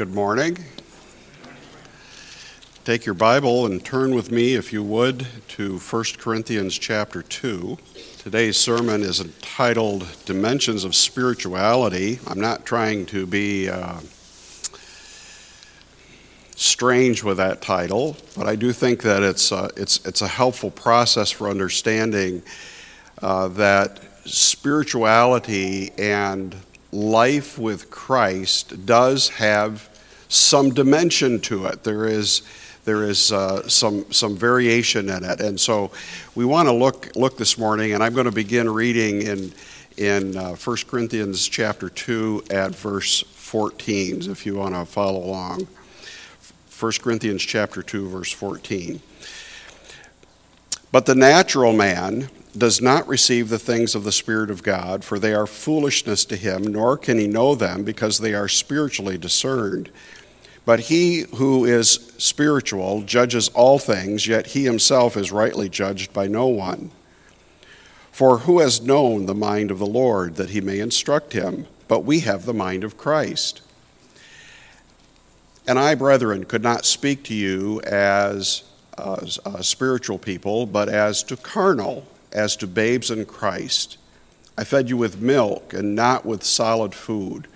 Good morning. Take your Bible and turn with me, if you would, to 1 Corinthians chapter 2. Today's sermon is entitled Dimensions of Spirituality. I'm not trying to be uh, strange with that title, but I do think that it's, uh, it's, it's a helpful process for understanding uh, that spirituality and life with Christ does have some dimension to it. There is, there is uh, some, some variation in it. And so we want to look, look this morning, and I'm going to begin reading in, in uh, 1 Corinthians chapter 2 at verse 14, if you want to follow along. 1 Corinthians chapter 2, verse 14. But the natural man, does not receive the things of the Spirit of God, for they are foolishness to him, nor can he know them because they are spiritually discerned. But he who is spiritual judges all things, yet he himself is rightly judged by no one. For who has known the mind of the Lord that he may instruct him? But we have the mind of Christ. And I, brethren, could not speak to you as uh, uh, spiritual people, but as to carnal as to babes in Christ. I fed you with milk and not with solid food.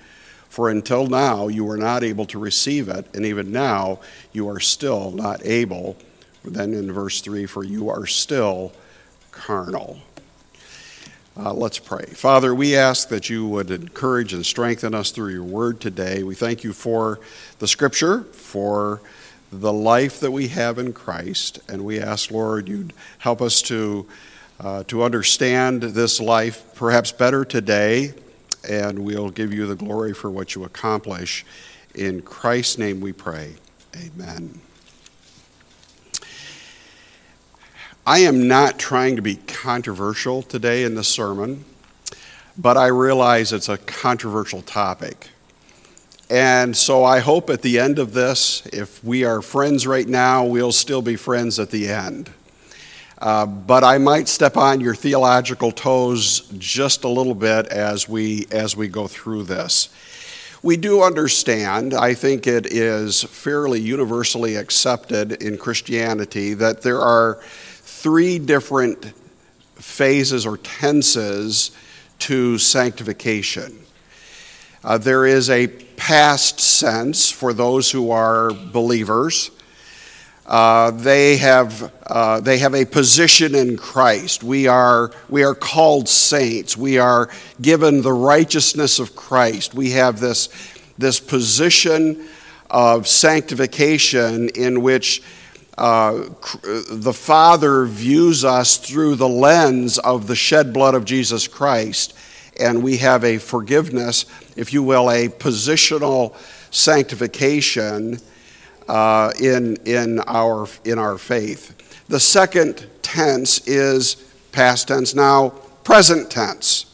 For until now you were not able to receive it, and even now you are still not able. Then in verse 3, for you are still carnal. Uh, let's pray. Father, we ask that you would encourage and strengthen us through your word today. We thank you for the scripture, for the life that we have in Christ, and we ask, Lord, you'd help us to uh, to understand this life perhaps better today, and we'll give you the glory for what you accomplish. In Christ's name we pray. Amen. I am not trying to be controversial today in the sermon, but I realize it's a controversial topic. And so I hope at the end of this, if we are friends right now, we'll still be friends at the end. Uh, but I might step on your theological toes just a little bit as we, as we go through this. We do understand, I think it is fairly universally accepted in Christianity, that there are three different phases or tenses to sanctification. Uh, there is a past sense for those who are believers. Uh, they, have, uh, they have a position in Christ. We are, we are called saints. We are given the righteousness of Christ. We have this, this position of sanctification in which uh, the Father views us through the lens of the shed blood of Jesus Christ. And we have a forgiveness, if you will, a positional sanctification uh, in, in, our, in our faith. The second tense is past tense, now present tense.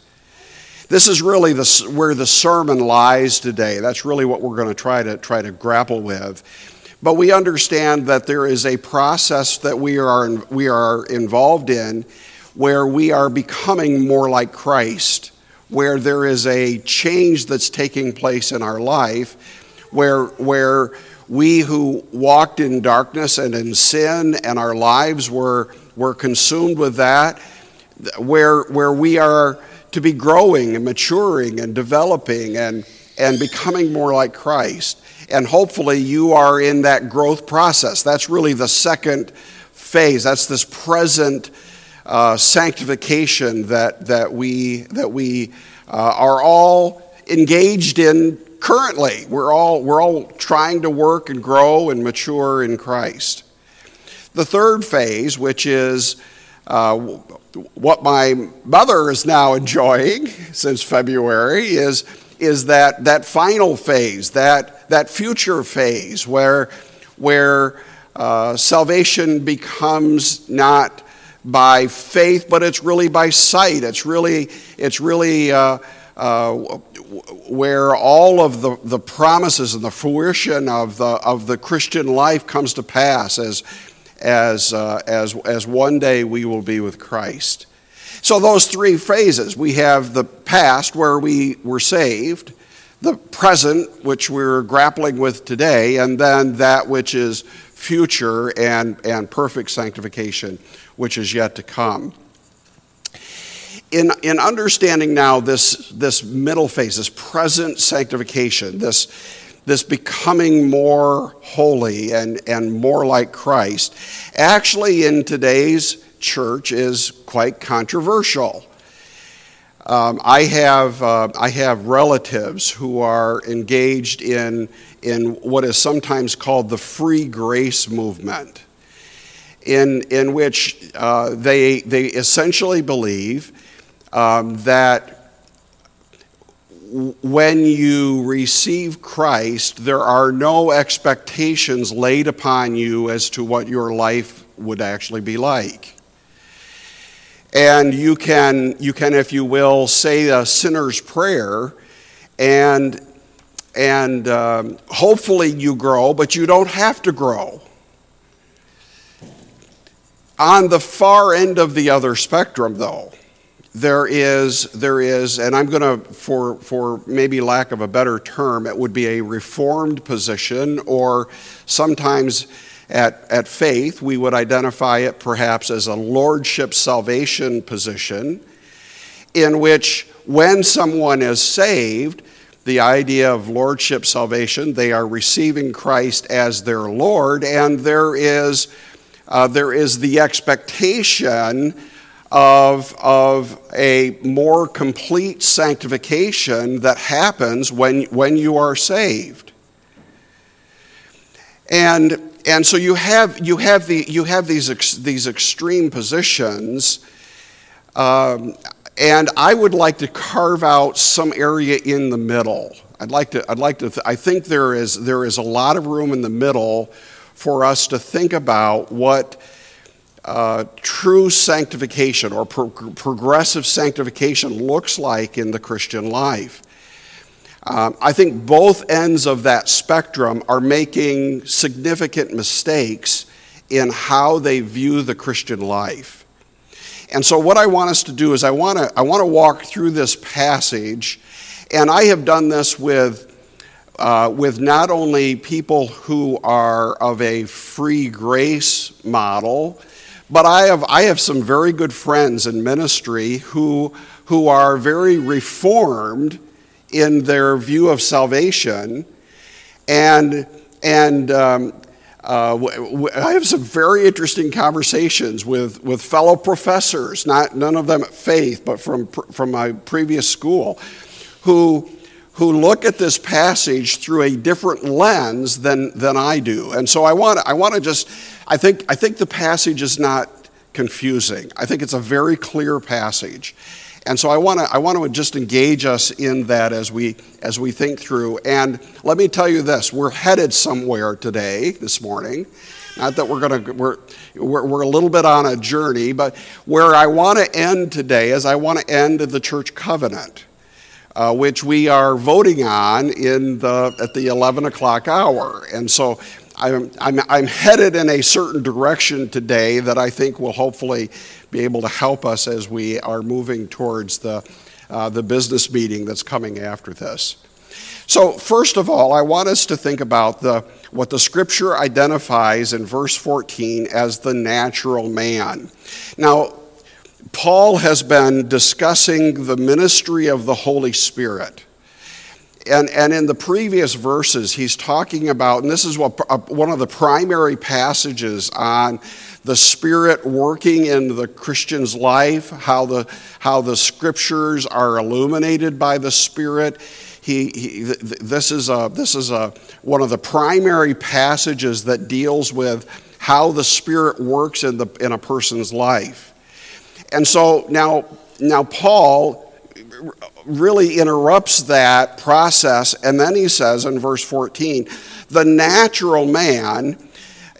This is really the, where the sermon lies today. That's really what we're going to try to try to grapple with. But we understand that there is a process that we are, we are involved in where we are becoming more like Christ, where there is a change that's taking place in our life, where, where we who walked in darkness and in sin and our lives were, were consumed with that, where, where we are to be growing and maturing and developing and, and becoming more like Christ. And hopefully you are in that growth process. That's really the second phase. That's this present uh, sanctification that, that we, that we uh, are all engaged in currently. We're all, we're all trying to work and grow and mature in Christ. The third phase, which is uh, what my mother is now enjoying since February, is, is that, that final phase, that, that future phase where, where uh, salvation becomes not by faith, but it's really by sight. It's really, it's really uh, uh, where all of the, the promises and the fruition of the, of the Christian life comes to pass as, as, uh, as, as one day we will be with Christ. So, those three phases we have the past where we were saved, the present, which we're grappling with today, and then that which is future and, and perfect sanctification, which is yet to come. In, in understanding now this, this middle phase, this present sanctification, this, this becoming more holy and, and more like Christ, actually in today's church is quite controversial. Um, I, have, uh, I have relatives who are engaged in, in what is sometimes called the free grace movement, in, in which uh, they, they essentially believe um, that when you receive Christ, there are no expectations laid upon you as to what your life would actually be like. And you can, you can, if you will, say a sinner's prayer, and, and um, hopefully you grow, but you don't have to grow. On the far end of the other spectrum, though, there is, there is, and I'm going to, for, for maybe lack of a better term, it would be a reformed position, or sometimes at, at faith, we would identify it perhaps as a lordship salvation position, in which when someone is saved, the idea of lordship salvation, they are receiving Christ as their Lord, and there is, uh, there is the expectation of, of a more complete sanctification that happens when, when you are saved. And and so you have, you have, the, you have these, ex, these extreme positions. Um, and I would like to carve out some area in the middle. I'd like to, I'd like to th- I think there is, there is a lot of room in the middle for us to think about what uh, true sanctification or pro- progressive sanctification looks like in the Christian life. Um, I think both ends of that spectrum are making significant mistakes in how they view the Christian life. And so, what I want us to do is, I want to, I want to walk through this passage, and I have done this with, uh, with not only people who are of a free grace model, but I have, I have some very good friends in ministry who, who are very reformed in their view of salvation. And, and um, uh, I have some very interesting conversations with, with fellow professors, not, none of them at faith, but from, from my previous school, who, who look at this passage through a different lens than, than I do. And so I want, I want to just, I think, I think the passage is not confusing. I think it's a very clear passage. And so I want to I just engage us in that as we as we think through. And let me tell you this: we're headed somewhere today, this morning. Not that we're going to we're, we're we're a little bit on a journey, but where I want to end today is I want to end the church covenant. Uh, which we are voting on in the, at the 11 o'clock hour. And so I'm, I'm, I'm headed in a certain direction today that I think will hopefully be able to help us as we are moving towards the, uh, the business meeting that's coming after this. So, first of all, I want us to think about the, what the scripture identifies in verse 14 as the natural man. Now, Paul has been discussing the ministry of the Holy Spirit. And, and in the previous verses, he's talking about, and this is what, uh, one of the primary passages on the Spirit working in the Christian's life, how the, how the scriptures are illuminated by the Spirit. He, he, this is, a, this is a, one of the primary passages that deals with how the Spirit works in, the, in a person's life. And so now, now Paul really interrupts that process, and then he says in verse 14, the natural man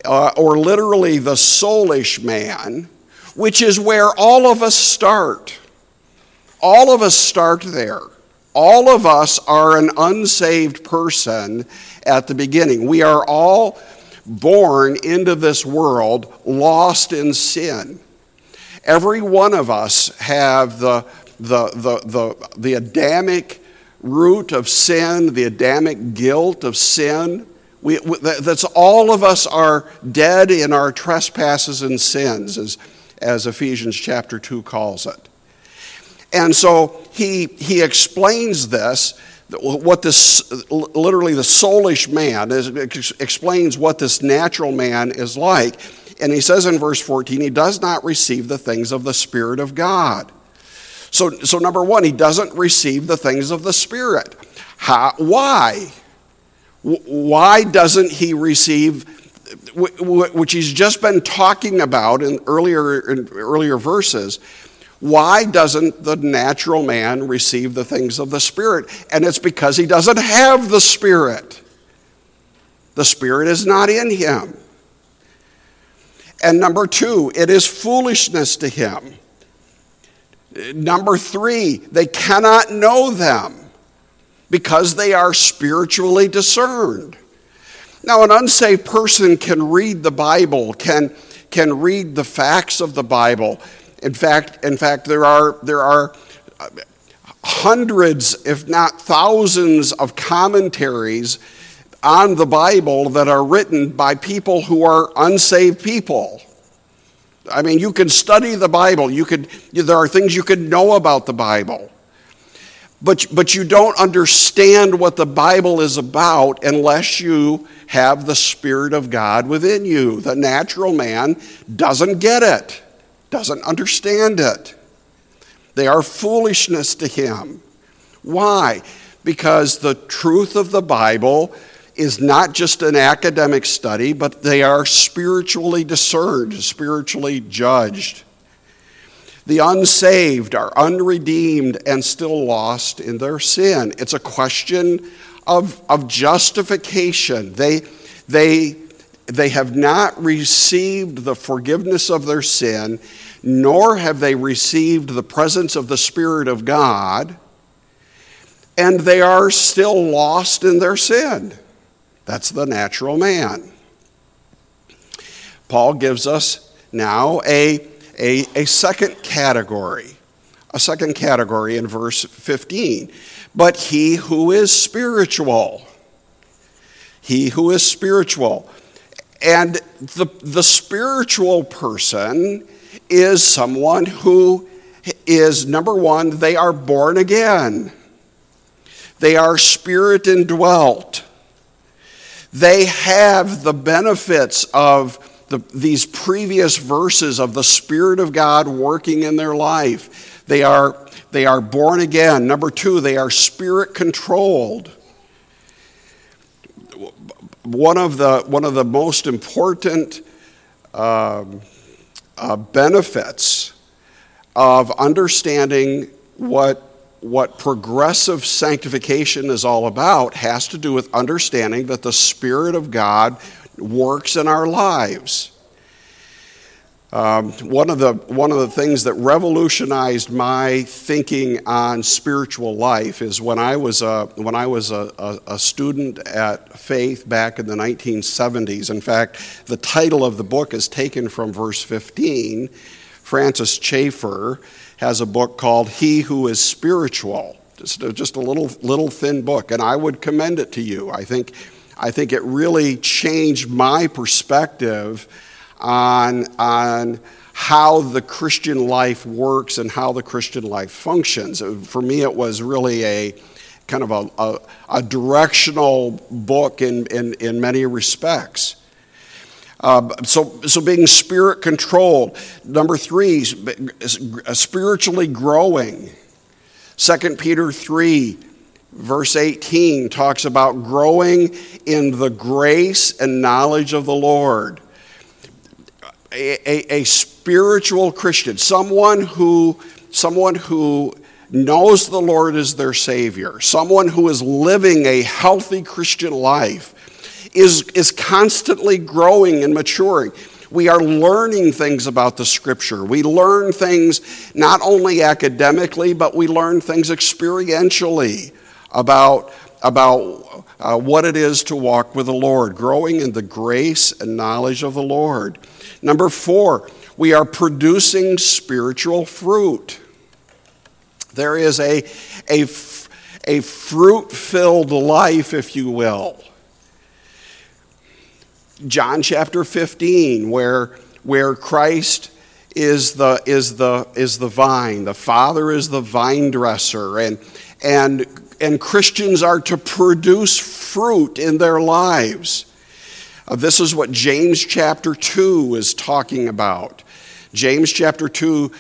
uh, or literally the soulish man, which is where all of us start. All of us start there. All of us are an unsaved person at the beginning. We are all born into this world lost in sin. Every one of us have the, the, the, the, the Adamic root of sin, the Adamic guilt of sin. We, that's all of us are dead in our trespasses and sins, as, as Ephesians chapter 2 calls it. And so he, he explains this, what this, literally the soulish man, is, explains what this natural man is like. And he says in verse 14, he does not receive the things of the Spirit of God. So, so number one, he doesn't receive the things of the Spirit. How, why? Why doesn't he receive, which he's just been talking about in earlier, in earlier verses, why doesn't the natural man receive the things of the Spirit? And it's because he doesn't have the Spirit. The Spirit is not in him. And number two, it is foolishness to him. Number three, they cannot know them because they are spiritually discerned. Now, an unsaved person can read the Bible, can, can read the facts of the Bible. In fact, in fact there, are, there are hundreds, if not thousands, of commentaries on the Bible that are written by people who are unsaved people. I mean, you can study the Bible. You could, there are things you could know about the Bible. But, but you don't understand what the Bible is about unless you have the Spirit of God within you. The natural man doesn't get it, doesn't understand it. They are foolishness to him. Why? Because the truth of the Bible is not just an academic study, but they are spiritually discerned, spiritually judged. The unsaved are unredeemed and still lost in their sin. It's a question of, of justification. They, they, they have not received the forgiveness of their sin, nor have they received the presence of the Spirit of God, and they are still lost in their sin. That's the natural man. Paul gives us now a, a, a second category, a second category in verse 15. But he who is spiritual, he who is spiritual. And the, the spiritual person is someone who is, number one, they are born again. They are spirit indwelt. They have the benefits of the, these previous verses of the Spirit of God working in their life. They are, they are born again. Number two, they are spirit controlled. One of the, one of the most important um, uh, benefits of understanding what what progressive sanctification is all about has to do with understanding that the Spirit of God works in our lives. Um, one, of the, one of the things that revolutionized my thinking on spiritual life is when I was a, when I was a, a, a student at Faith back in the 1970s. In fact, the title of the book is taken from verse 15. Francis Schaeffer has a book called He Who Is Spiritual. Just a, just a little, little thin book, and I would commend it to you. I think, I think it really changed my perspective on, on how the Christian life works and how the Christian life functions. Uh, for me, it was really a kind of a, a, a directional book in, in, in many respects. Uh, so, so being spirit controlled. Number three, spiritually growing. 2 Peter 3, verse 18, talks about growing in the grace and knowledge of the Lord. A, a, a spiritual Christian, someone who, someone who knows the Lord as their Savior, someone who is living a healthy Christian life is, is constantly growing and maturing. We are learning things about the scripture. We learn things not only academically, but we learn things experientially about, about uh, what it is to walk with the Lord, growing in the grace and knowledge of the Lord. Number four, we are producing spiritual fruit. There is a, a, a fruit filled life, if you will. John chapter 15, where, where Christ is the, is, the, is the vine, the Father is the vine dresser, and, and, and Christians are to produce fruit in their lives. Uh, this is what James chapter 2 is talking about. James chapter 2,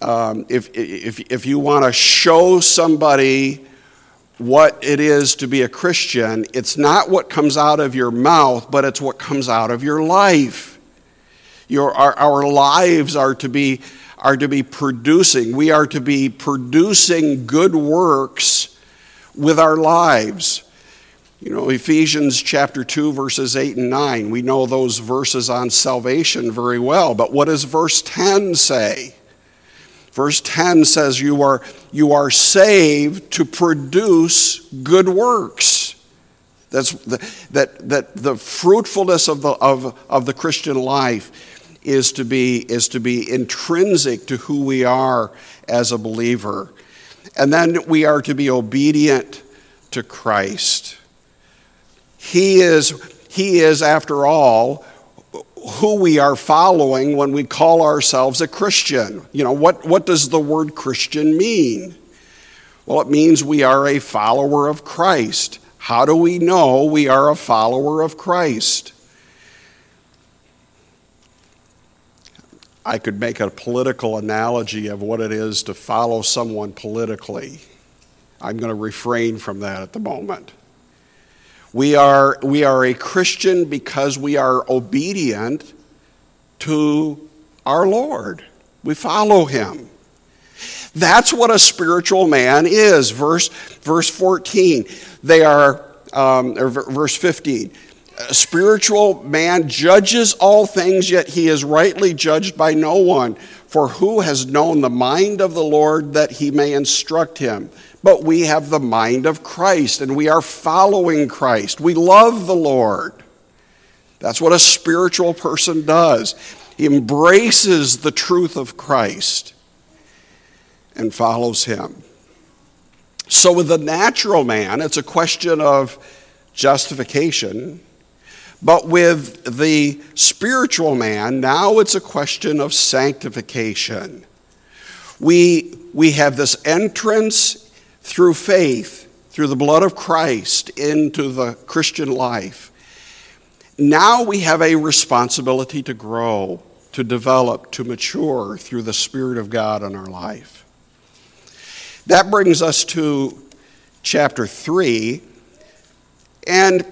um, if, if, if you want to show somebody what it is to be a Christian, it's not what comes out of your mouth, but it's what comes out of your life. Your, our, our lives are to, be, are to be producing, we are to be producing good works with our lives. You know, Ephesians chapter 2, verses 8 and 9, we know those verses on salvation very well. But what does verse 10 say? Verse 10 says, You are, you are saved to produce good works. That's the, that, that the fruitfulness of the, of, of the Christian life is to, be, is to be intrinsic to who we are as a believer. And then we are to be obedient to Christ. He is, he is, after all, who we are following when we call ourselves a Christian. You know, what, what does the word Christian mean? Well, it means we are a follower of Christ. How do we know we are a follower of Christ? I could make a political analogy of what it is to follow someone politically. I'm going to refrain from that at the moment. We are, we are a Christian because we are obedient to our Lord. We follow him. That's what a spiritual man is. Verse, verse 14. They are, um, or verse 15. A spiritual man judges all things, yet he is rightly judged by no one. For who has known the mind of the Lord that he may instruct him? But we have the mind of Christ and we are following Christ. We love the Lord. That's what a spiritual person does. He embraces the truth of Christ and follows him. So, with the natural man, it's a question of justification. But with the spiritual man, now it's a question of sanctification. We, we have this entrance through faith, through the blood of Christ, into the Christian life. Now we have a responsibility to grow, to develop, to mature through the Spirit of God in our life. That brings us to chapter 3. And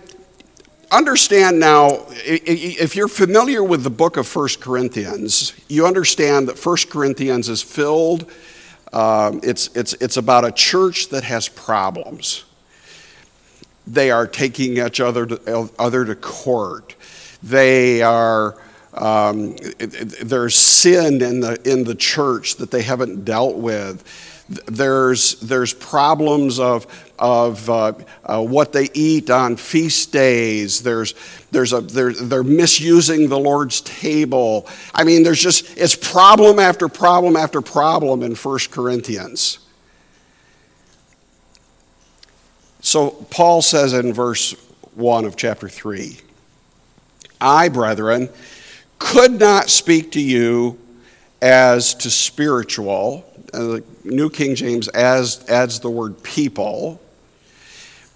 understand now, if you're familiar with the book of 1 Corinthians, you understand that 1 Corinthians is filled um, it's, it's, it's about a church that has problems. They are taking each other to, other to court. They are, um, there's sin in the, in the church that they haven't dealt with. There's, there's problems of, of uh, uh, what they eat on feast days. There's, there's a, they're, they're misusing the Lord's table. I mean, there's just, it's problem after problem after problem in 1 Corinthians. So Paul says in verse 1 of chapter 3 I, brethren, could not speak to you as to spiritual. Uh, the New King James adds, adds the word people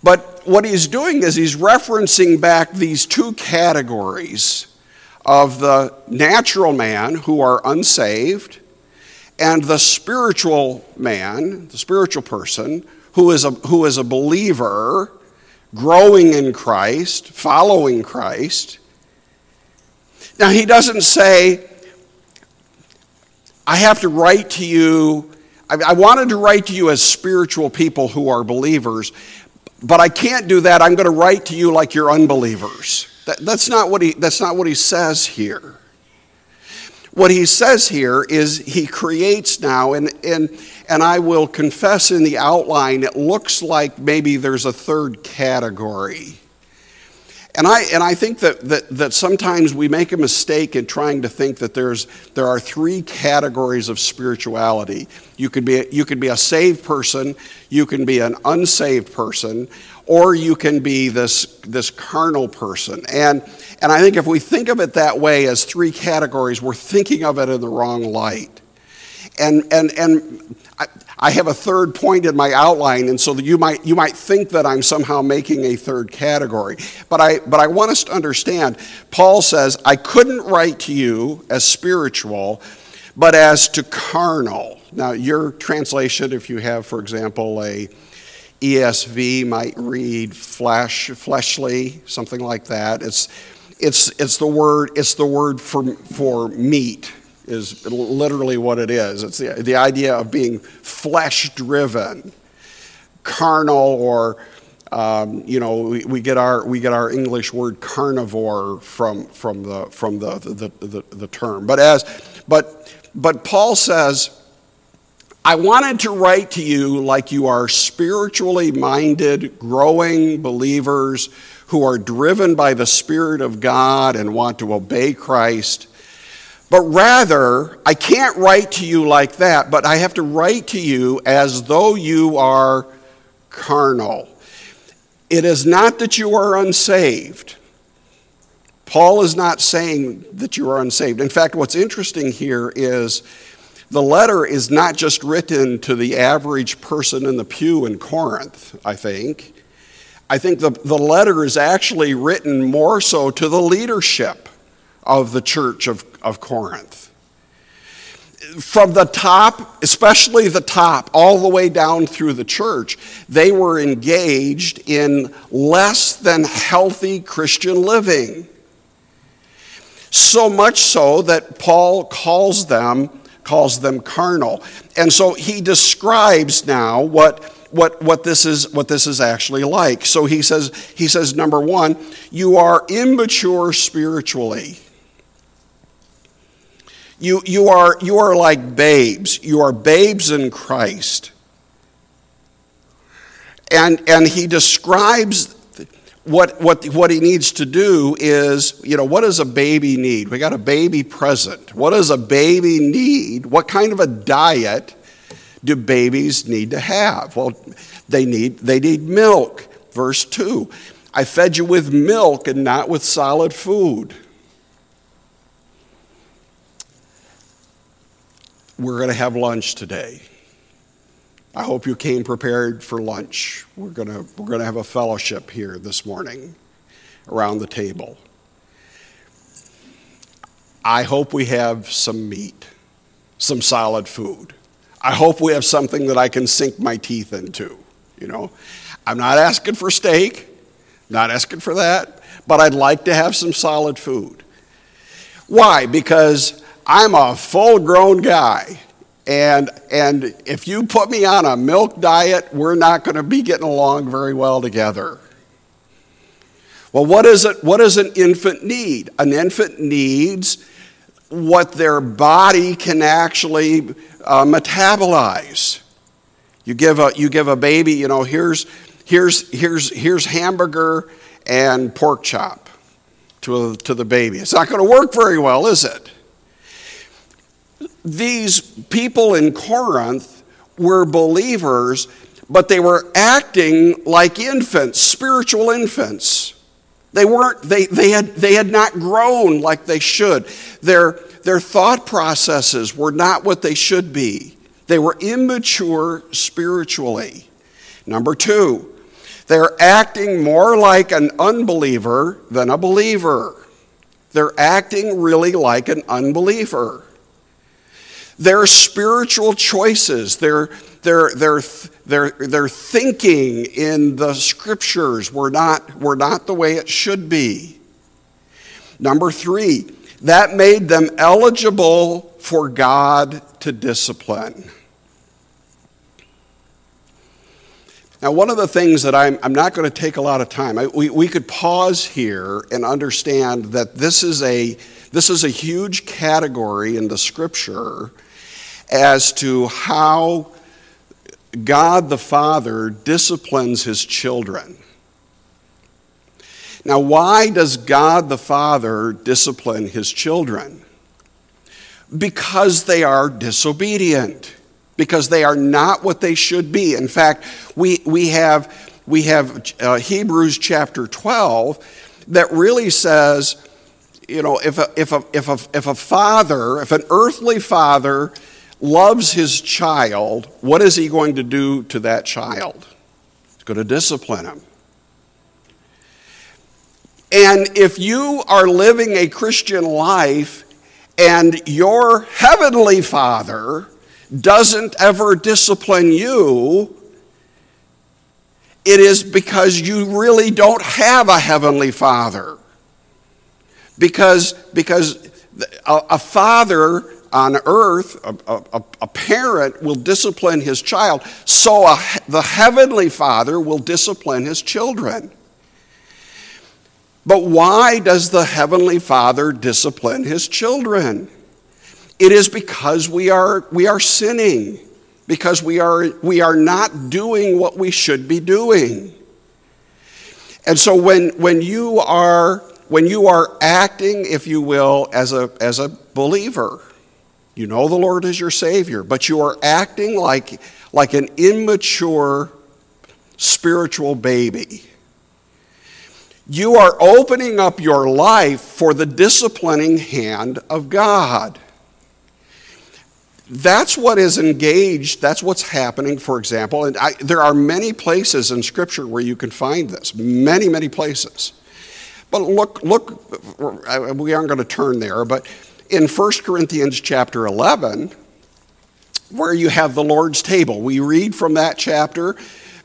but what he's doing is he's referencing back these two categories of the natural man who are unsaved and the spiritual man, the spiritual person, who is a, who is a believer, growing in Christ, following Christ. Now, he doesn't say, I have to write to you. I, wanted to write to you as spiritual people who are believers, but I can't do that. I'm going to write to you like you're unbelievers. That, that's, not what he, that's not what he says here. What he says here is he creates now, and, and, and I will confess in the outline, it looks like maybe there's a third category. And I, and I think that, that, that sometimes we make a mistake in trying to think that there's, there are three categories of spirituality. You could, be, you could be a saved person, you can be an unsaved person, or you can be this, this carnal person. And, and I think if we think of it that way as three categories, we're thinking of it in the wrong light. And, and, and I have a third point in my outline, and so you might, you might think that I'm somehow making a third category. But I, but I want us to understand Paul says, I couldn't write to you as spiritual, but as to carnal. Now, your translation, if you have, for example, a ESV, might read flesh, fleshly, something like that. It's, it's, it's the word, it's the word for, for meat is literally what it is. It's the, the idea of being flesh driven, carnal, or, um, you know, we, we, get our, we get our English word carnivore from, from, the, from the, the, the, the term. But, as, but, but Paul says, I wanted to write to you like you are spiritually minded, growing believers who are driven by the Spirit of God and want to obey Christ but rather, I can't write to you like that, but I have to write to you as though you are carnal. It is not that you are unsaved. Paul is not saying that you are unsaved. In fact, what's interesting here is the letter is not just written to the average person in the pew in Corinth, I think. I think the, the letter is actually written more so to the leadership of the church of, of Corinth. From the top, especially the top, all the way down through the church, they were engaged in less than healthy Christian living. So much so that Paul calls them calls them carnal. And so he describes now what what, what, this is, what this is actually like. So he says, he says, number one, you are immature spiritually. You, you, are, you are like babes. You are babes in Christ. And, and he describes what, what, what he needs to do is, you know, what does a baby need? We got a baby present. What does a baby need? What kind of a diet do babies need to have? Well, they need, they need milk. Verse 2 I fed you with milk and not with solid food. We're going to have lunch today. I hope you came prepared for lunch. We're going to, we're going to have a fellowship here this morning around the table. I hope we have some meat, some solid food. I hope we have something that I can sink my teeth into. You know, I'm not asking for steak, not asking for that, but I'd like to have some solid food. Why? Because I'm a full grown guy. And, and if you put me on a milk diet, we're not going to be getting along very well together. Well, what is it? What does an infant need? An infant needs what their body can actually uh, metabolize. You give a you give a baby, you know, here's here's here's here's hamburger and pork chop to a, to the baby. It's not going to work very well, is it? These people in Corinth were believers, but they were acting like infants, spiritual infants. They weren't, they, they, had, they had not grown like they should. Their, their thought processes were not what they should be. They were immature spiritually. Number two, they're acting more like an unbeliever than a believer. They're acting really like an unbeliever. Their spiritual choices, their, their, their, their, their thinking in the scriptures were not, were not the way it should be. Number three, that made them eligible for God to discipline. Now, one of the things that I'm, I'm not going to take a lot of time, I, we, we could pause here and understand that this is, a, this is a huge category in the scripture as to how God the Father disciplines his children. Now, why does God the Father discipline his children? Because they are disobedient, because they are not what they should be. In fact, we, we have, we have uh, Hebrews chapter 12 that really says, you know, if a, if, a, if, a, if a father, if an earthly father loves his child, what is he going to do to that child? He's going to discipline him. And if you are living a Christian life and your heavenly father doesn't ever discipline you, it is because you really don't have a heavenly father. Because, because a, a father on earth, a, a, a, parent will discipline his child, so a, the heavenly father will discipline his children. But why does the Heavenly Father discipline His children? It is because we are, we are sinning, because we are, we are not doing what we should be doing. And so when, when, you are, when you are acting, if you will, as a, as a believer, you know the Lord is your Savior, but you are acting like, like an immature spiritual baby you are opening up your life for the disciplining hand of God. That's what is engaged, that's what's happening, for example. And I, there are many places in Scripture where you can find this, many, many places. But look, look, we aren't going to turn there, but in 1 Corinthians chapter 11, where you have the Lord's table, we read from that chapter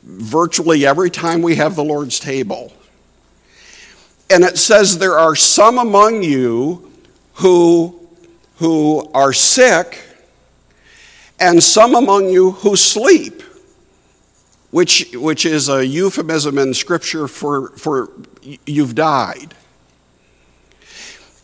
virtually every time we have the Lord's table. And it says, There are some among you who, who are sick, and some among you who sleep, which, which is a euphemism in Scripture for, for you've died.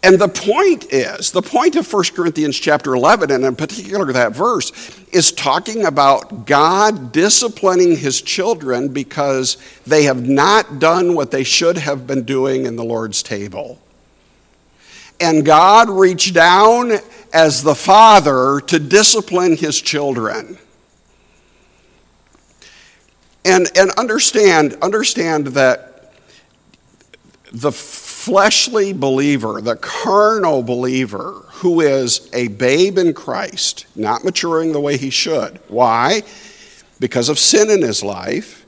And the point is, the point of 1 Corinthians chapter 11, and in particular that verse, is talking about God disciplining his children because they have not done what they should have been doing in the Lord's table. And God reached down as the Father to discipline his children. And, and understand, understand that the fleshly believer, the carnal believer, who is a babe in Christ, not maturing the way he should. Why? Because of sin in his life,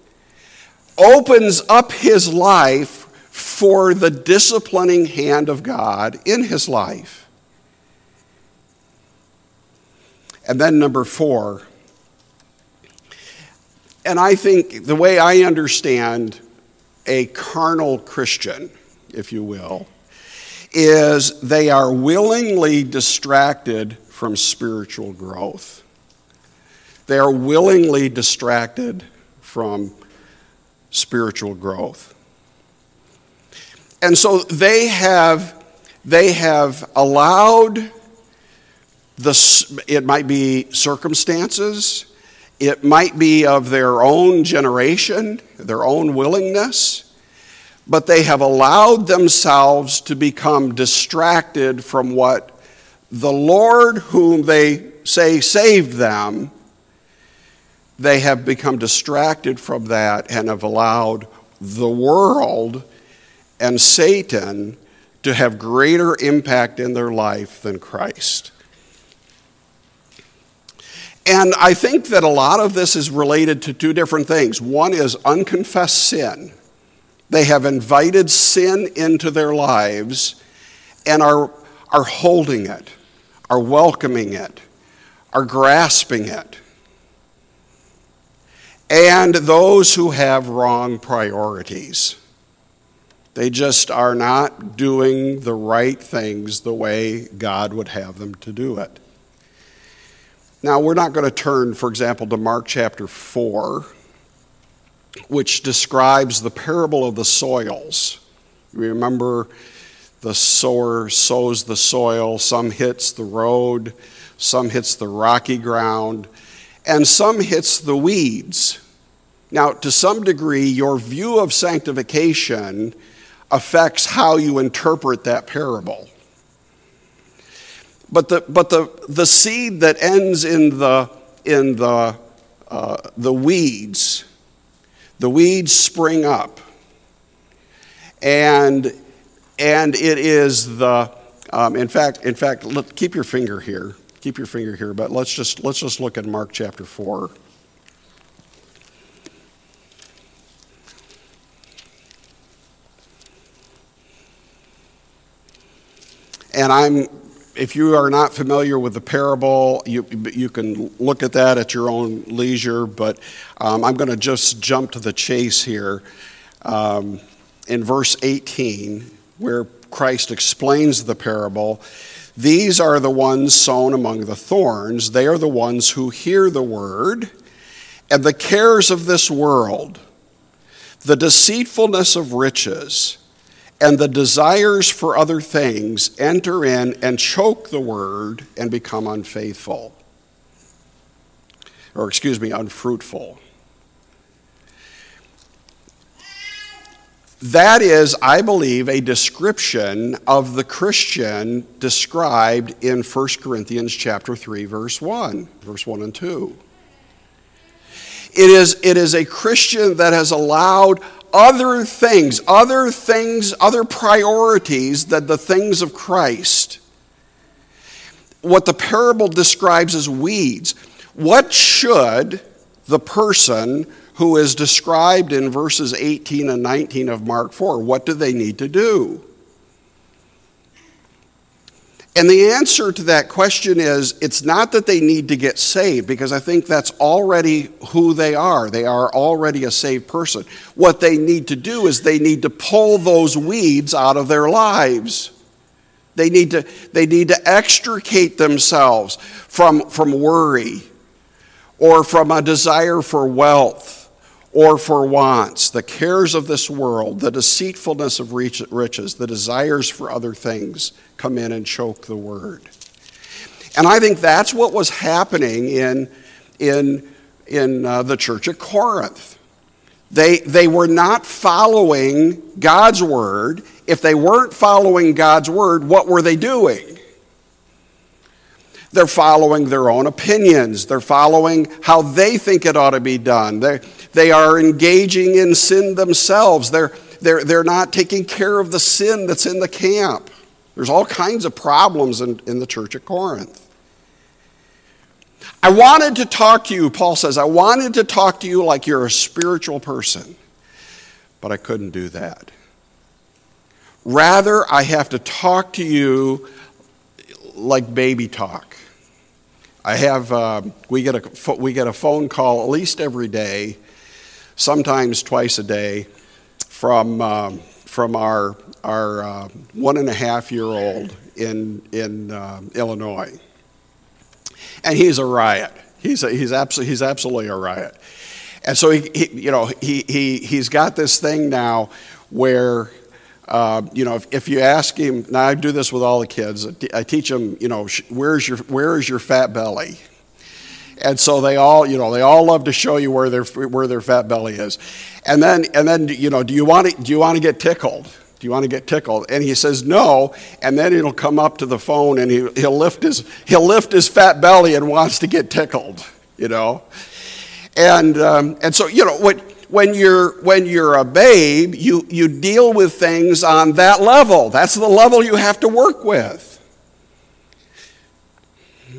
opens up his life for the disciplining hand of God in his life. And then, number four, and I think the way I understand a carnal Christian if you will, is they are willingly distracted from spiritual growth. They are willingly distracted from spiritual growth. And so they have, they have allowed the, it might be circumstances, it might be of their own generation, their own willingness but they have allowed themselves to become distracted from what the Lord, whom they say saved them, they have become distracted from that and have allowed the world and Satan to have greater impact in their life than Christ. And I think that a lot of this is related to two different things. One is unconfessed sin. They have invited sin into their lives and are, are holding it, are welcoming it, are grasping it. And those who have wrong priorities. They just are not doing the right things the way God would have them to do it. Now, we're not going to turn, for example, to Mark chapter 4 which describes the parable of the soils. You Remember, the sower sows the soil, some hits the road, some hits the rocky ground, and some hits the weeds. Now, to some degree, your view of sanctification affects how you interpret that parable. But the, but the, the seed that ends in the, in the, uh, the weeds, the weeds spring up. And, and it is the, um, in fact, in fact, look, keep your finger here. Keep your finger here, but let's just, let's just look at Mark chapter 4. And I'm, if you are not familiar with the parable, you, you can look at that at your own leisure, but um, I'm going to just jump to the chase here. Um, in verse 18, where Christ explains the parable, these are the ones sown among the thorns. They are the ones who hear the word, and the cares of this world, the deceitfulness of riches, and the desires for other things enter in and choke the word and become unfaithful. Or, excuse me, unfruitful. That is, I believe, a description of the Christian described in 1 Corinthians chapter 3, verse 1, verse 1 and 2. It is, it is a Christian that has allowed other things, other things, other priorities than the things of Christ. What the parable describes as weeds. What should the person who is described in verses 18 and 19 of Mark 4. What do they need to do? And the answer to that question is it's not that they need to get saved, because I think that's already who they are. They are already a saved person. What they need to do is they need to pull those weeds out of their lives. They need to, they need to extricate themselves from, from worry or from a desire for wealth or for wants, the cares of this world, the deceitfulness of riches, the desires for other things come in and choke the word. And I think that's what was happening in, in, in uh, the church at Corinth. They, they were not following God's word. If they weren't following God's word, what were they doing? They're following their own opinions. They're following how they think it ought to be done. They're, they are engaging in sin themselves. They're, they're, they're not taking care of the sin that's in the camp. There's all kinds of problems in, in the church at Corinth. I wanted to talk to you, Paul says, I wanted to talk to you like you're a spiritual person, but I couldn't do that. Rather, I have to talk to you like baby talk. I have, uh, we, get a, we get a phone call at least every day sometimes twice a day, from, uh, from our, our uh, one and a half year old in, in uh, Illinois. And he's a riot. He's, a, he's, absolutely, he's absolutely a riot. And so he, he, you know, he, he, he's got this thing now where uh, you know, if, if, you ask him, now I do this with all the kids. I teach them, you know, where's your where is your fat belly? And so they all, you know, they all love to show you where their where their fat belly is. And then and then you know, do you want to do you want to get tickled? Do you want to get tickled? And he says no, and then he'll come up to the phone and he, he'll lift his he'll lift his fat belly and wants to get tickled, you know. And um, and so you know what when you're when you're a babe, you you deal with things on that level. That's the level you have to work with.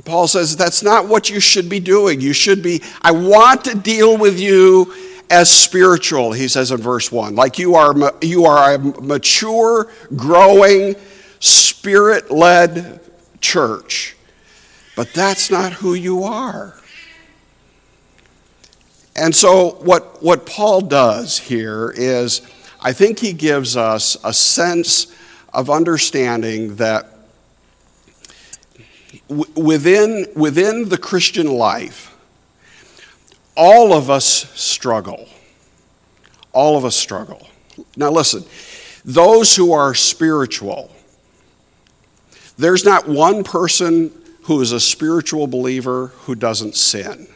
Paul says that's not what you should be doing. You should be, I want to deal with you as spiritual, he says in verse 1. Like you are, you are a mature, growing, spirit led church. But that's not who you are. And so, what, what Paul does here is, I think he gives us a sense of understanding that within, within the Christian life, all of us struggle. All of us struggle. Now, listen, those who are spiritual, there's not one person who is a spiritual believer who doesn't sin.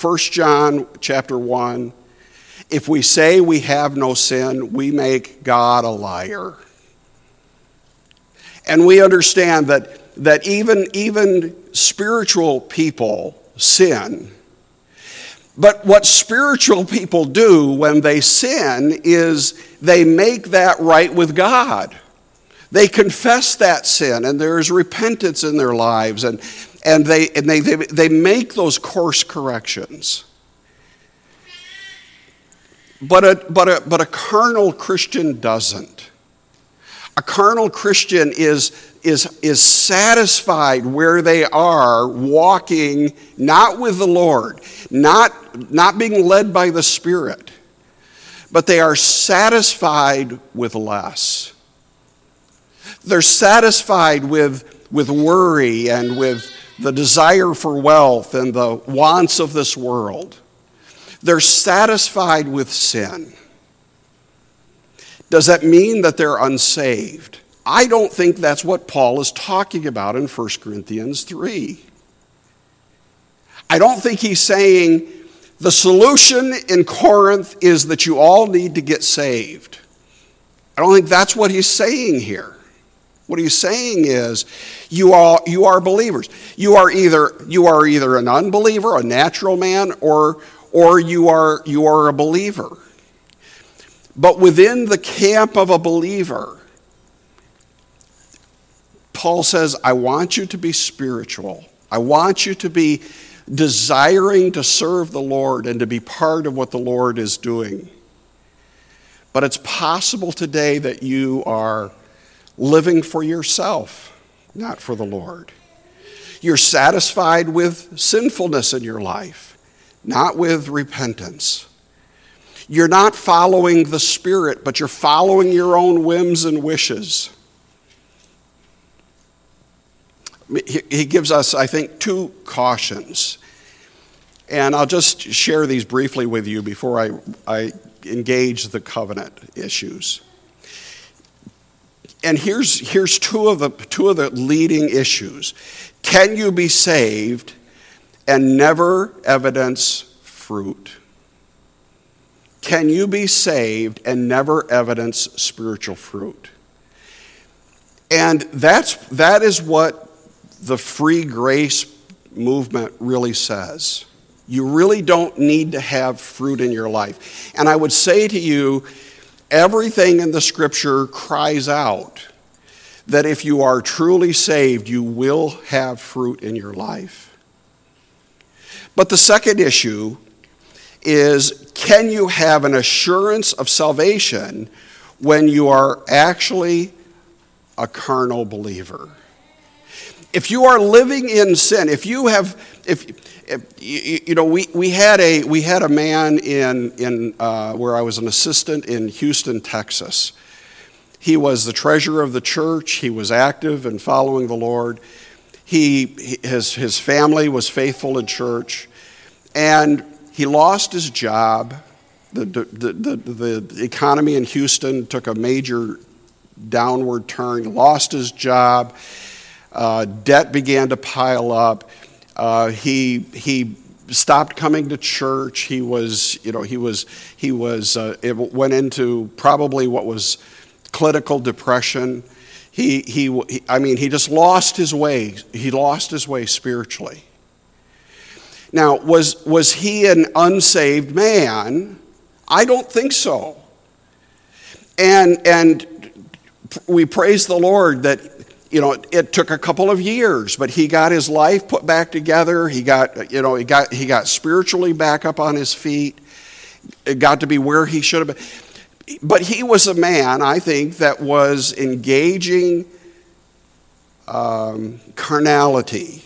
1 John chapter 1 If we say we have no sin, we make God a liar. And we understand that, that even, even spiritual people sin. But what spiritual people do when they sin is they make that right with God. They confess that sin and there's repentance in their lives and, and, they, and they, they, they make those course corrections. But a, but, a, but a carnal Christian doesn't. A carnal Christian is, is, is satisfied where they are walking not with the Lord, not, not being led by the Spirit, but they are satisfied with less. They're satisfied with, with worry and with the desire for wealth and the wants of this world. They're satisfied with sin. Does that mean that they're unsaved? I don't think that's what Paul is talking about in 1 Corinthians 3. I don't think he's saying the solution in Corinth is that you all need to get saved. I don't think that's what he's saying here. What he's saying is you are, you are believers. You are, either, you are either an unbeliever, a natural man, or, or you are, you are a believer. But within the camp of a believer, Paul says, I want you to be spiritual. I want you to be desiring to serve the Lord and to be part of what the Lord is doing. But it's possible today that you are living for yourself, not for the Lord. You're satisfied with sinfulness in your life not with repentance. You're not following the Spirit, but you're following your own whims and wishes. He gives us, I think, two cautions. And I'll just share these briefly with you before I, I engage the covenant issues. And here's, here's two, of the, two of the leading issues. Can you be saved and never evidence fruit? Can you be saved and never evidence spiritual fruit? And that's, that is what the free grace movement really says. You really don't need to have fruit in your life. And I would say to you, everything in the scripture cries out that if you are truly saved, you will have fruit in your life. But the second issue is can you have an assurance of salvation when you are actually a carnal believer? If you are living in sin, if you have, if, if you know, we, we, had a, we had a man in, in uh, where I was an assistant in Houston, Texas. He was the treasurer of the church, he was active and following the Lord. He, his, his family was faithful in church, and he lost his job. The, the, the, the, economy in Houston took a major downward turn, lost his job, uh, debt began to pile up. Uh, he, he stopped coming to church. He was, you know, he was, he was, uh, it went into probably what was clinical depression. He, he, he, I mean, he just lost his way. He lost his way spiritually. Now, was, was he an unsaved man? I don't think so. And, and we praise the Lord that, you know, it took a couple of years, but he got his life put back together. He got, you know, he got, he got spiritually back up on his feet. It got to be where he should have been but he was a man, I think, that was engaging um, carnality.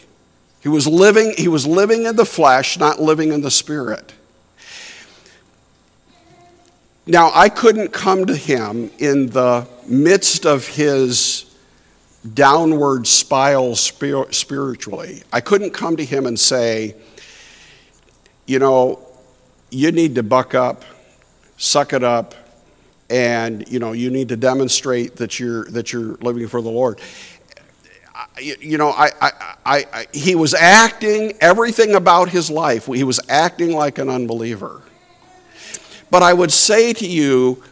He was, living, he was living in the flesh, not living in the spirit. Now, I couldn't come to him in the midst of his downward spiral spiritually. I couldn't come to him and say, you know, you need to buck up, suck it up, and you know you need to demonstrate that you're that you're living for the Lord. You know, I, I, I, I he was acting everything about his life. He was acting like an unbeliever. But I would say to you,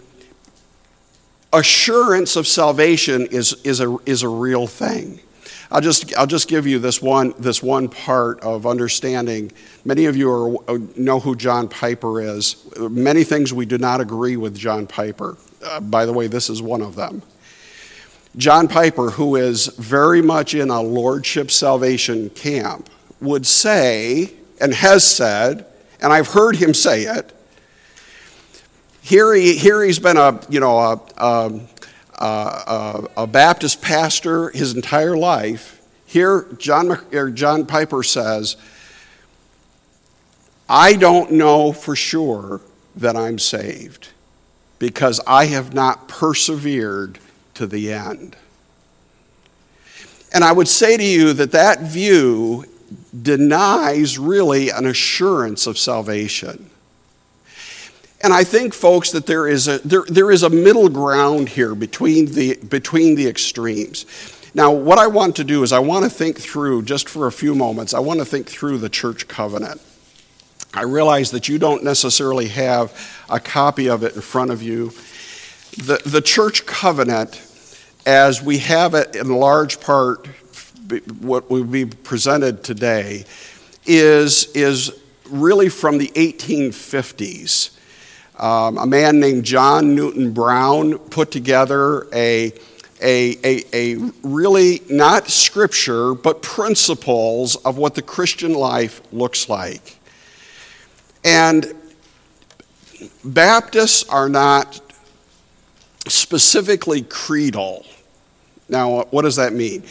assurance of salvation is, is, a, is a real thing. I'll just, I'll just give you this one, this one part of understanding. Many of you are, know who John Piper is. Many things we do not agree with John Piper. Uh, by the way, this is one of them. John Piper, who is very much in a lordship salvation camp, would say, and has said, and I've heard him say it, here, he, here he's been a, you know, a, a, a, a Baptist pastor his entire life. Here, John, John Piper says, I don't know for sure that I'm saved because I have not persevered to the end. And I would say to you that that view denies really an assurance of salvation. And I think, folks, that there is a, there, there is a middle ground here between the, between the extremes. Now, what I want to do is I want to think through, just for a few moments, I want to think through the church covenant. I realize that you don't necessarily have a copy of it in front of you. The, the church covenant, as we have it in large part, what will be presented today, is, is really from the 1850s. Um, a man named John Newton Brown put together a, a, a, a really not scripture, but principles of what the Christian life looks like. And Baptists are not specifically creedal. Now, what does that mean?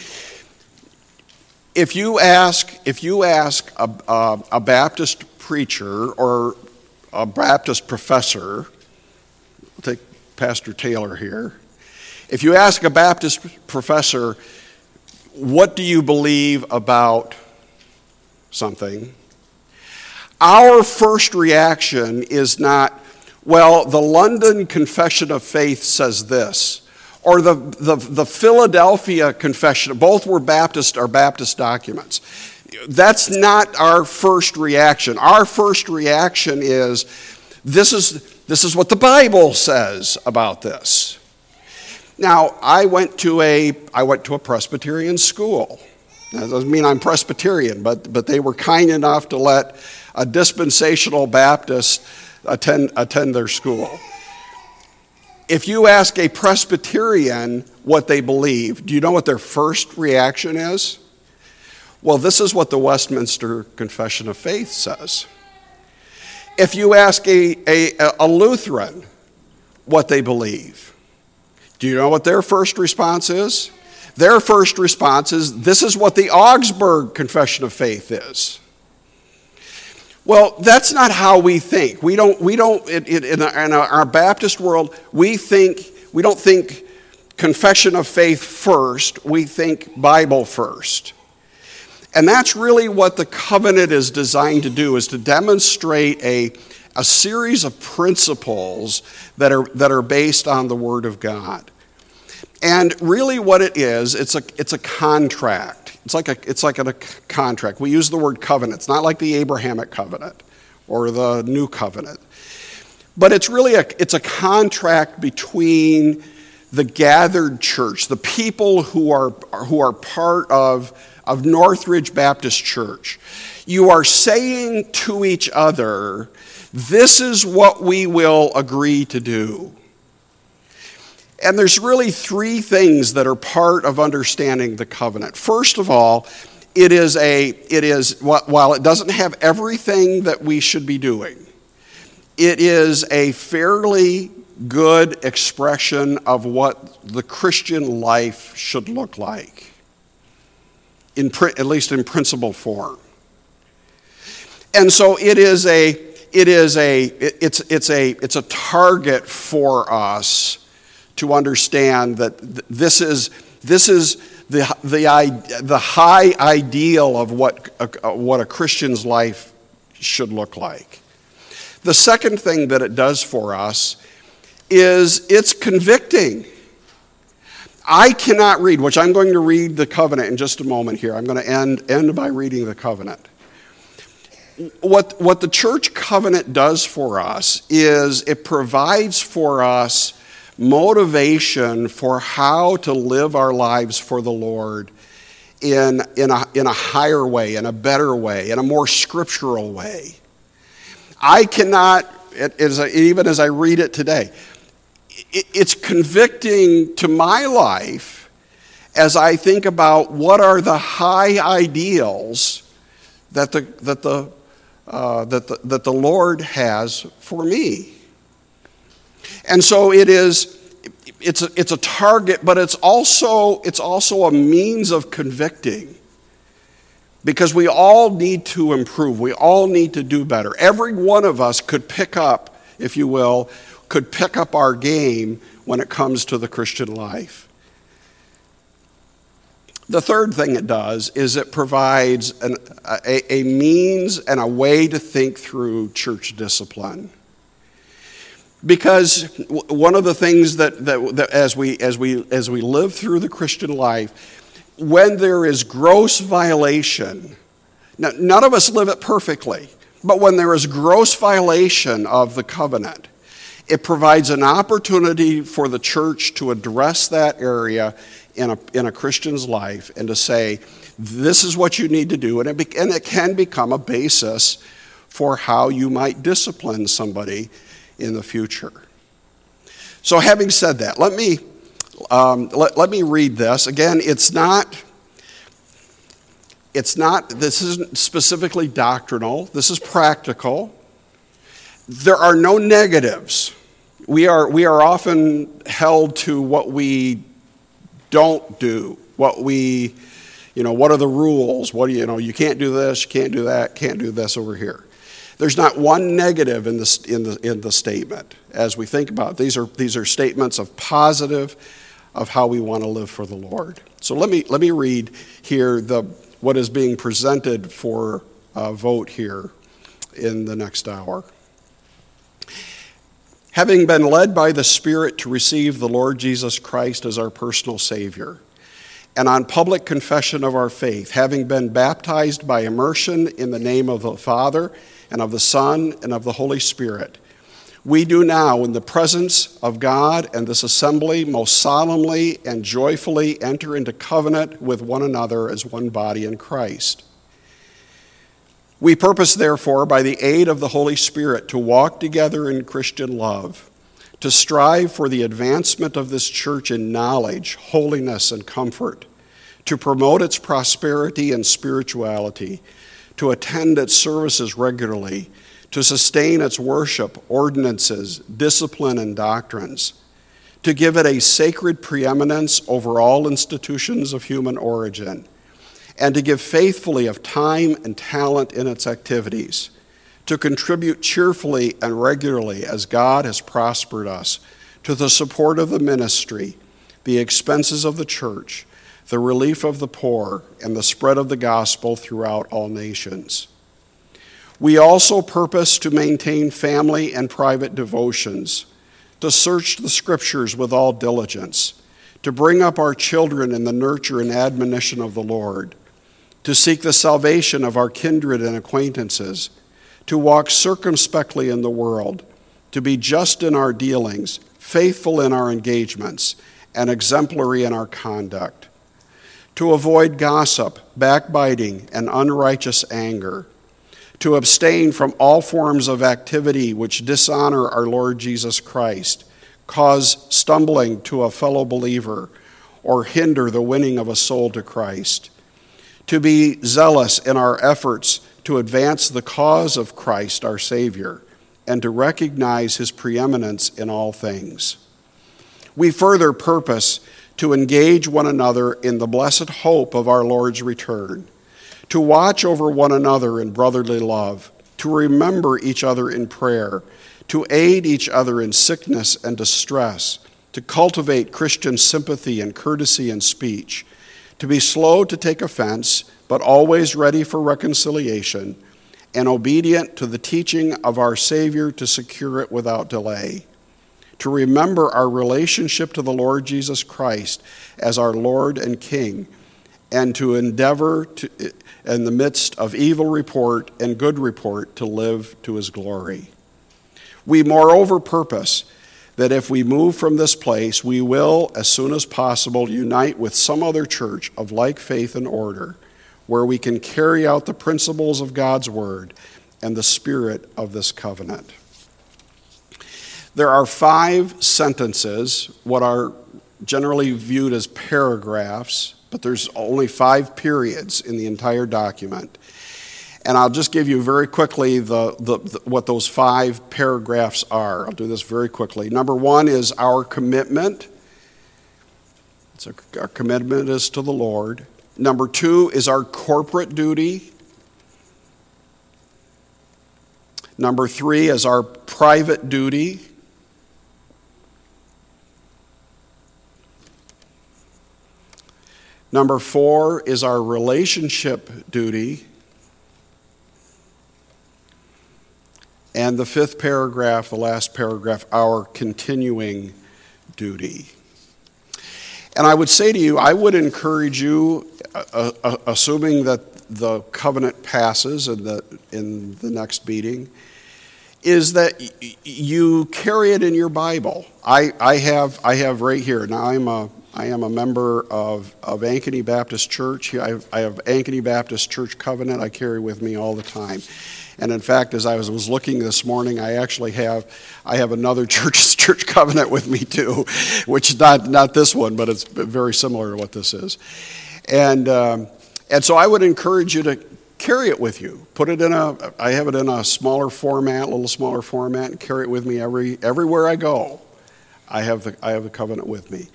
If you ask, if you ask a, a, a Baptist preacher or a Baptist professor, take Pastor Taylor here. If you ask a Baptist professor, what do you believe about something? Our first reaction is not, well, the London Confession of Faith says this, or the, the, the Philadelphia Confession, both were Baptist, are Baptist documents that's not our first reaction. Our first reaction is this is, this is what the Bible says about this. Now, I went to a, I went to a Presbyterian school. That doesn't mean I'm Presbyterian, but, but they were kind enough to let a dispensational Baptist attend, attend their school. If you ask a Presbyterian what they believe, do you know what their first reaction is? Well, this is what the Westminster Confession of Faith says. If you ask a, a, a Lutheran what they believe, do you know what their first response is? Their first response is this is what the Augsburg Confession of Faith is. Well, that's not how we think. We don't, we don't in, in, in our Baptist world, we think, we don't think confession of faith first, we think Bible first. And that's really what the covenant is designed to do, is to demonstrate a, a series of principles that are, that are based on the Word of God. And really what it is, it's a, it's a contract. It's like, a, it's like a, a contract. We use the word covenant. It's not like the Abrahamic covenant or the new covenant. But it's really a, it's a contract between the gathered church, the people who are, who are part of of Northridge Baptist Church. You are saying to each other, this is what we will agree to do. And there's really three things that are part of understanding the covenant. First of all, it is a it is while it doesn't have everything that we should be doing, it is a fairly good expression of what the Christian life should look like in, at least in principle form. And so it is a, it is a, it's, it's a, it's a target for us to understand that this is, this is the, the, the high ideal of what a, what a Christian's life should look like. The second thing that it does for us is it's convicting. I cannot read, which I'm going to read the covenant in just a moment here. I'm going to end, end by reading the covenant. what, what the church covenant does for us is it provides for us motivation for how to live our lives for the Lord in, in, a, in a higher way, in a better way, in a more scriptural way. I cannot, even as I read it today, it's convicting to my life as I think about what are the high ideals that the, that the, uh, that the, that the Lord has for me. And so it is, it's a, it's a target, but it's also, it's also a means of convicting. Because we all need to improve. We all need to do better. Every one of us could pick up, if you will, could pick up our game when it comes to the Christian life. The third thing it does is it provides an, a, a means and a way to think through church discipline. Because one of the things that, that, that, as, we, as, we, as we live through the Christian life, when there is gross violation, now, none of us live it perfectly, but when there is gross violation of the covenant, it provides an opportunity for the church to address that area in a, in a Christian's life and to say, this is what you need to do. And it, be, and it can become a basis for how you might discipline somebody in the future. So, having said that, let me, um, let, let me read this. Again, it's not. It's not, this isn't specifically doctrinal, this is practical. There are no negatives. We are, we are often held to what we don't do, what we, you know, what are the rules? What do you, you know, you can't do this, you can't do that, can't do this over here. There's not one negative in the, in the, in the statement as we think about it. These are, these are statements of positive of how we want to live for the Lord. So let me, let me read here the, what is being presented for a vote here in the next hour. Having been led by the Spirit to receive the Lord Jesus Christ as our personal Savior, and on public confession of our faith, having been baptized by immersion in the name of the Father, and of the Son, and of the Holy Spirit, we do now, in the presence of God and this assembly, most solemnly and joyfully enter into covenant with one another as one body in Christ. We purpose, therefore, by the aid of the Holy Spirit, to walk together in Christian love, to strive for the advancement of this church in knowledge, holiness, and comfort, to promote its prosperity and spirituality, to attend its services regularly, to sustain its worship, ordinances, discipline, and doctrines, to give it a sacred preeminence over all institutions of human origin and to give faithfully of time and talent in its activities, to contribute cheerfully and regularly as God has prospered us to the support of the ministry, the expenses of the church, the relief of the poor, and the spread of the gospel throughout all nations. We also purpose to maintain family and private devotions, to search the scriptures with all diligence, to bring up our children in the nurture and admonition of the Lord to seek the salvation of our kindred and acquaintances, to walk circumspectly in the world, to be just in our dealings, faithful in our engagements, and exemplary in our conduct, to avoid gossip, backbiting, and unrighteous anger, to abstain from all forms of activity which dishonor our Lord Jesus Christ, cause stumbling to a fellow believer, or hinder the winning of a soul to Christ to be zealous in our efforts to advance the cause of Christ our Savior and to recognize his preeminence in all things. We further purpose to engage one another in the blessed hope of our Lord's return, to watch over one another in brotherly love, to remember each other in prayer, to aid each other in sickness and distress, to cultivate Christian sympathy and courtesy in speech to be slow to take offense, but always ready for reconciliation, and obedient to the teaching of our Savior to secure it without delay. To remember our relationship to the Lord Jesus Christ as our Lord and King, and to endeavor to, in the midst of evil report and good report to live to his glory. We moreover purpose that if we move from this place, we will, as soon as possible, unite with some other church of like faith and order, where we can carry out the principles of God's word and the spirit of this covenant. There are five sentences, what are generally viewed as paragraphs, but there's only five periods in the entire document. And I'll just give you very quickly the, the, the, what those five paragraphs are. I'll do this very quickly. Number one is our commitment. So our commitment is to the Lord. Number two is our corporate duty. Number three is our private duty. Number four is our relationship duty. And the fifth paragraph, the last paragraph, our continuing duty. And I would say to you, I would encourage you, uh, uh, assuming that the covenant passes in the, in the next meeting, is that y- you carry it in your Bible. I, I, have, I have right here. Now, I'm a, I am a member of, of Ankeny Baptist Church. I have, I have Ankeny Baptist Church Covenant I carry with me all the time. And in fact, as I was, was looking this morning, I actually have I have another church's church covenant with me too, which is not not this one, but it's very similar to what this is. And um, and so I would encourage you to carry it with you. Put it in a I have it in a smaller format, a little smaller format, and carry it with me every everywhere I go. I have the I have the covenant with me.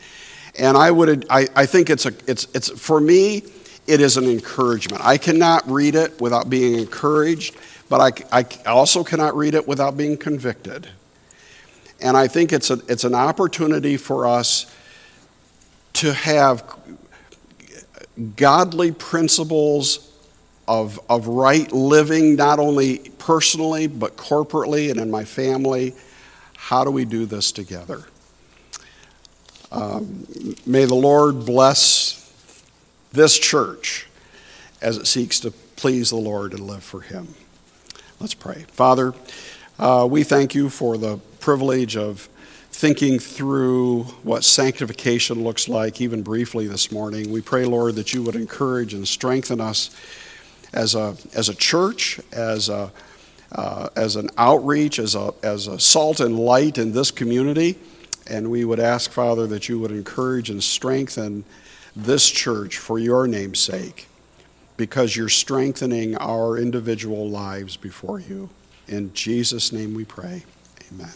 And I would I, I think it's a it's it's for me it is an encouragement. I cannot read it without being encouraged but I, I also cannot read it without being convicted. And I think it's, a, it's an opportunity for us to have godly principles of, of right living, not only personally, but corporately and in my family. How do we do this together? Um, may the Lord bless this church as it seeks to please the Lord and live for Him. Let's pray. Father, uh, we thank you for the privilege of thinking through what sanctification looks like, even briefly this morning. We pray, Lord, that you would encourage and strengthen us as a, as a church, as, a, uh, as an outreach, as a, as a salt and light in this community. And we would ask, Father, that you would encourage and strengthen this church for your name's sake because you're strengthening our individual lives before you. In Jesus' name we pray. Amen.